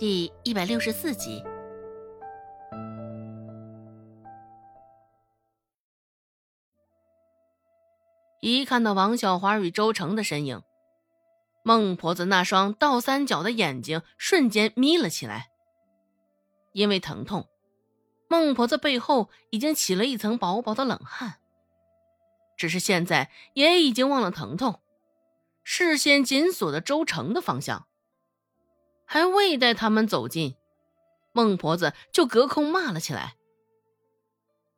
第一百六十四集。一看到王小花与周成的身影，孟婆子那双倒三角的眼睛瞬间眯了起来。因为疼痛，孟婆子背后已经起了一层薄薄的冷汗。只是现在也已经忘了疼痛，视线紧锁着周成的方向。还未待他们走近，孟婆子就隔空骂了起来：“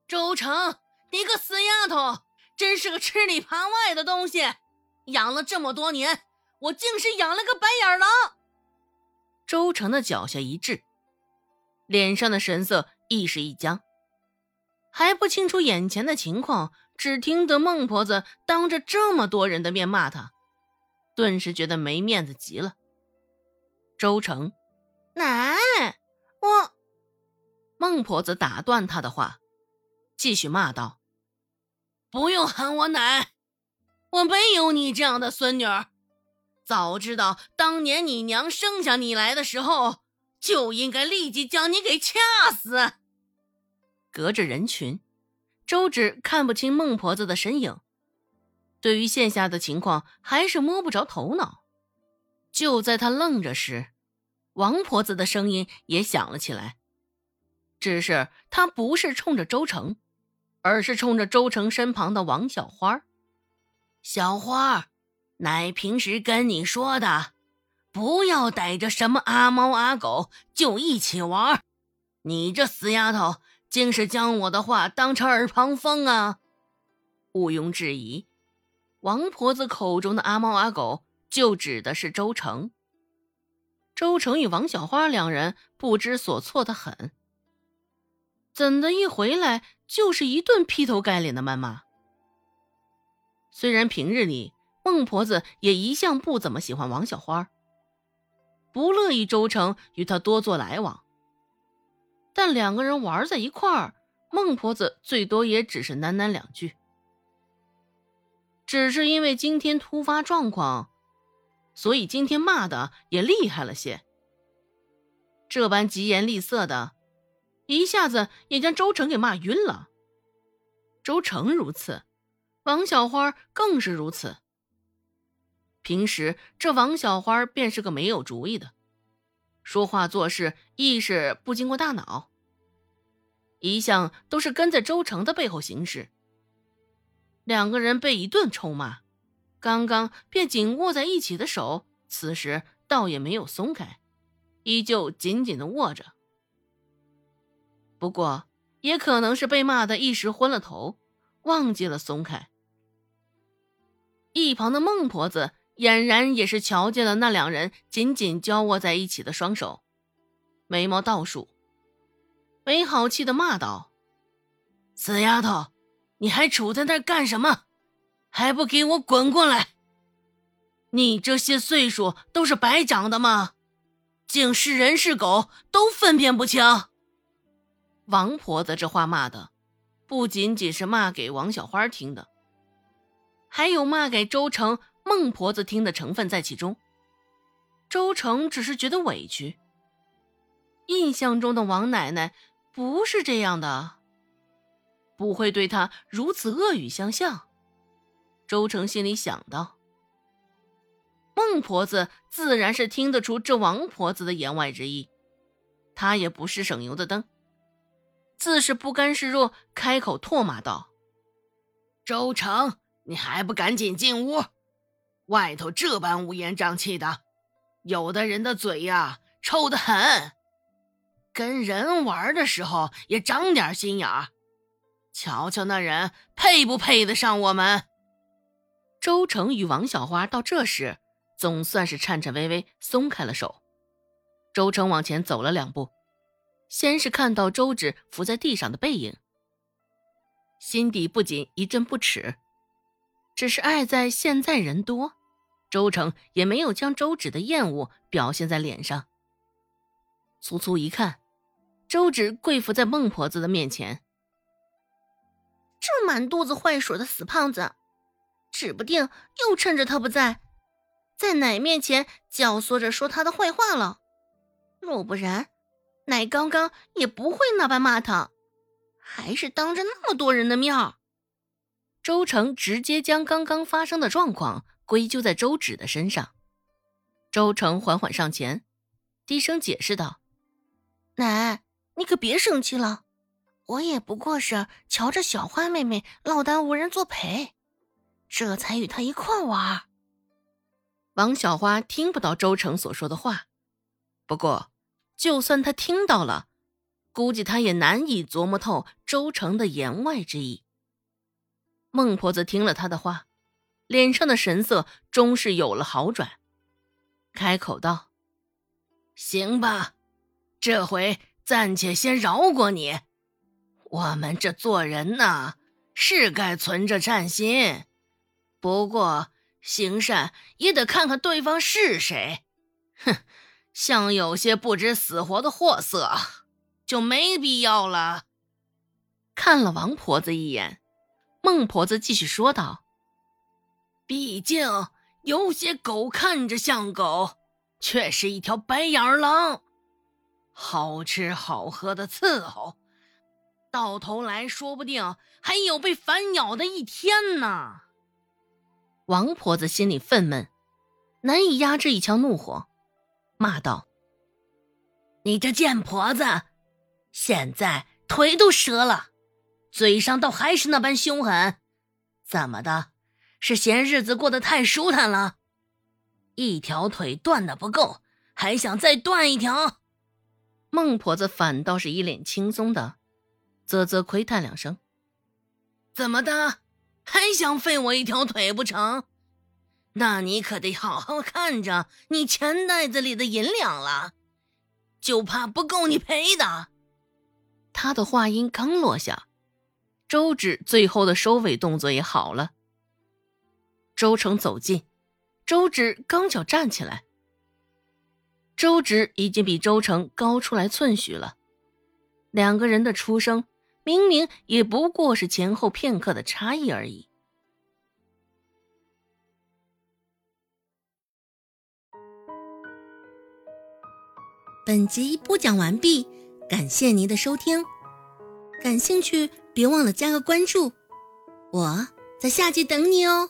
周成，你个死丫头，真是个吃里扒外的东西！养了这么多年，我竟是养了个白眼狼！”周成的脚下一滞，脸上的神色亦是一僵，还不清楚眼前的情况，只听得孟婆子当着这么多人的面骂他，顿时觉得没面子极了。周成，奶，我。孟婆子打断他的话，继续骂道：“不用喊我奶，我没有你这样的孙女儿。早知道当年你娘生下你来的时候，就应该立即将你给掐死。”隔着人群，周芷看不清孟婆子的身影，对于现下的情况还是摸不着头脑。就在他愣着时，王婆子的声音也响了起来，只是她不是冲着周成，而是冲着周成身旁的王小花。小花，奶平时跟你说的，不要逮着什么阿猫阿狗就一起玩。你这死丫头，竟是将我的话当成耳旁风啊！毋庸置疑，王婆子口中的阿猫阿狗，就指的是周成。周成与王小花两人不知所措的很，怎的一回来就是一顿劈头盖脸的谩骂？虽然平日里孟婆子也一向不怎么喜欢王小花，不乐意周成与她多做来往，但两个人玩在一块儿，孟婆子最多也只是喃喃两句。只是因为今天突发状况。所以今天骂的也厉害了些，这般疾言厉色的，一下子也将周成给骂晕了。周成如此，王小花更是如此。平时这王小花便是个没有主意的，说话做事亦是不经过大脑，一向都是跟在周成的背后行事。两个人被一顿臭骂。刚刚便紧握在一起的手，此时倒也没有松开，依旧紧紧的握着。不过，也可能是被骂的一时昏了头，忘记了松开。一旁的孟婆子俨然也是瞧见了那两人紧紧交握在一起的双手，眉毛倒竖，没好气的骂道：“死丫头，你还杵在那儿干什么？”还不给我滚过来！你这些岁数都是白长的吗？竟是人是狗都分辨不清！王婆子这话骂的，不仅仅是骂给王小花听的，还有骂给周成、孟婆子听的成分在其中。周成只是觉得委屈，印象中的王奶奶不是这样的，不会对他如此恶语相向。周成心里想到：“孟婆子自然是听得出这王婆子的言外之意，她也不是省油的灯，自是不甘示弱，开口唾骂道：‘周成，你还不赶紧进屋！外头这般乌烟瘴气的，有的人的嘴呀臭得很，跟人玩的时候也长点心眼儿。瞧瞧那人配不配得上我们？’”周成与王小花到这时，总算是颤颤巍巍松开了手。周成往前走了两步，先是看到周芷伏在地上的背影，心底不仅一阵不耻，只是碍在现在人多，周成也没有将周芷的厌恶表现在脸上。粗粗一看，周芷跪伏在孟婆子的面前，这满肚子坏水的死胖子！指不定又趁着他不在，在奶面前教唆着说他的坏话了。若不然，奶刚刚也不会那般骂他，还是当着那么多人的面儿。周成直接将刚刚发生的状况归咎在周芷的身上。周成缓缓上前，低声解释道：“奶，你可别生气了，我也不过是瞧着小花妹妹落单无人作陪，这才与他一块玩。”王小花听不到周成所说的话，不过，就算他听到了，估计他也难以琢磨透周成的言外之意。孟婆子听了他的话，脸上的神色终是有了好转，开口道：“行吧，这回暂且先饶过你。我们这做人呐，是该存着善心，不过行善也得看看对方是谁。哼，像有些不知死活的货色，就没必要了。”看了王婆子一眼。孟婆子继续说道：“毕竟有些狗看着像狗，却是一条白眼狼，好吃好喝的伺候，到头来说不定还有被反咬的一天呢。”王婆子心里愤懑，难以压制一腔怒火，骂道：“你这贱婆子，现在腿都折了！”嘴上倒还是那般凶狠，怎么的？是嫌日子过得太舒坦了？一条腿断的不够，还想再断一条？孟婆子反倒是一脸轻松的，啧啧亏叹两声：“怎么的？还想废我一条腿不成？那你可得好好看着你钱袋子里的银两了，就怕不够你赔的。”他的话音刚落下。周芷最后的收尾动作也好了。周成走近，周芷刚巧站起来。周芷已经比周成高出来寸许了，两个人的出生明明也不过是前后片刻的差异而已。本集播讲完毕，感谢您的收听，感兴趣。别忘了加个关注，我在下集等你哦。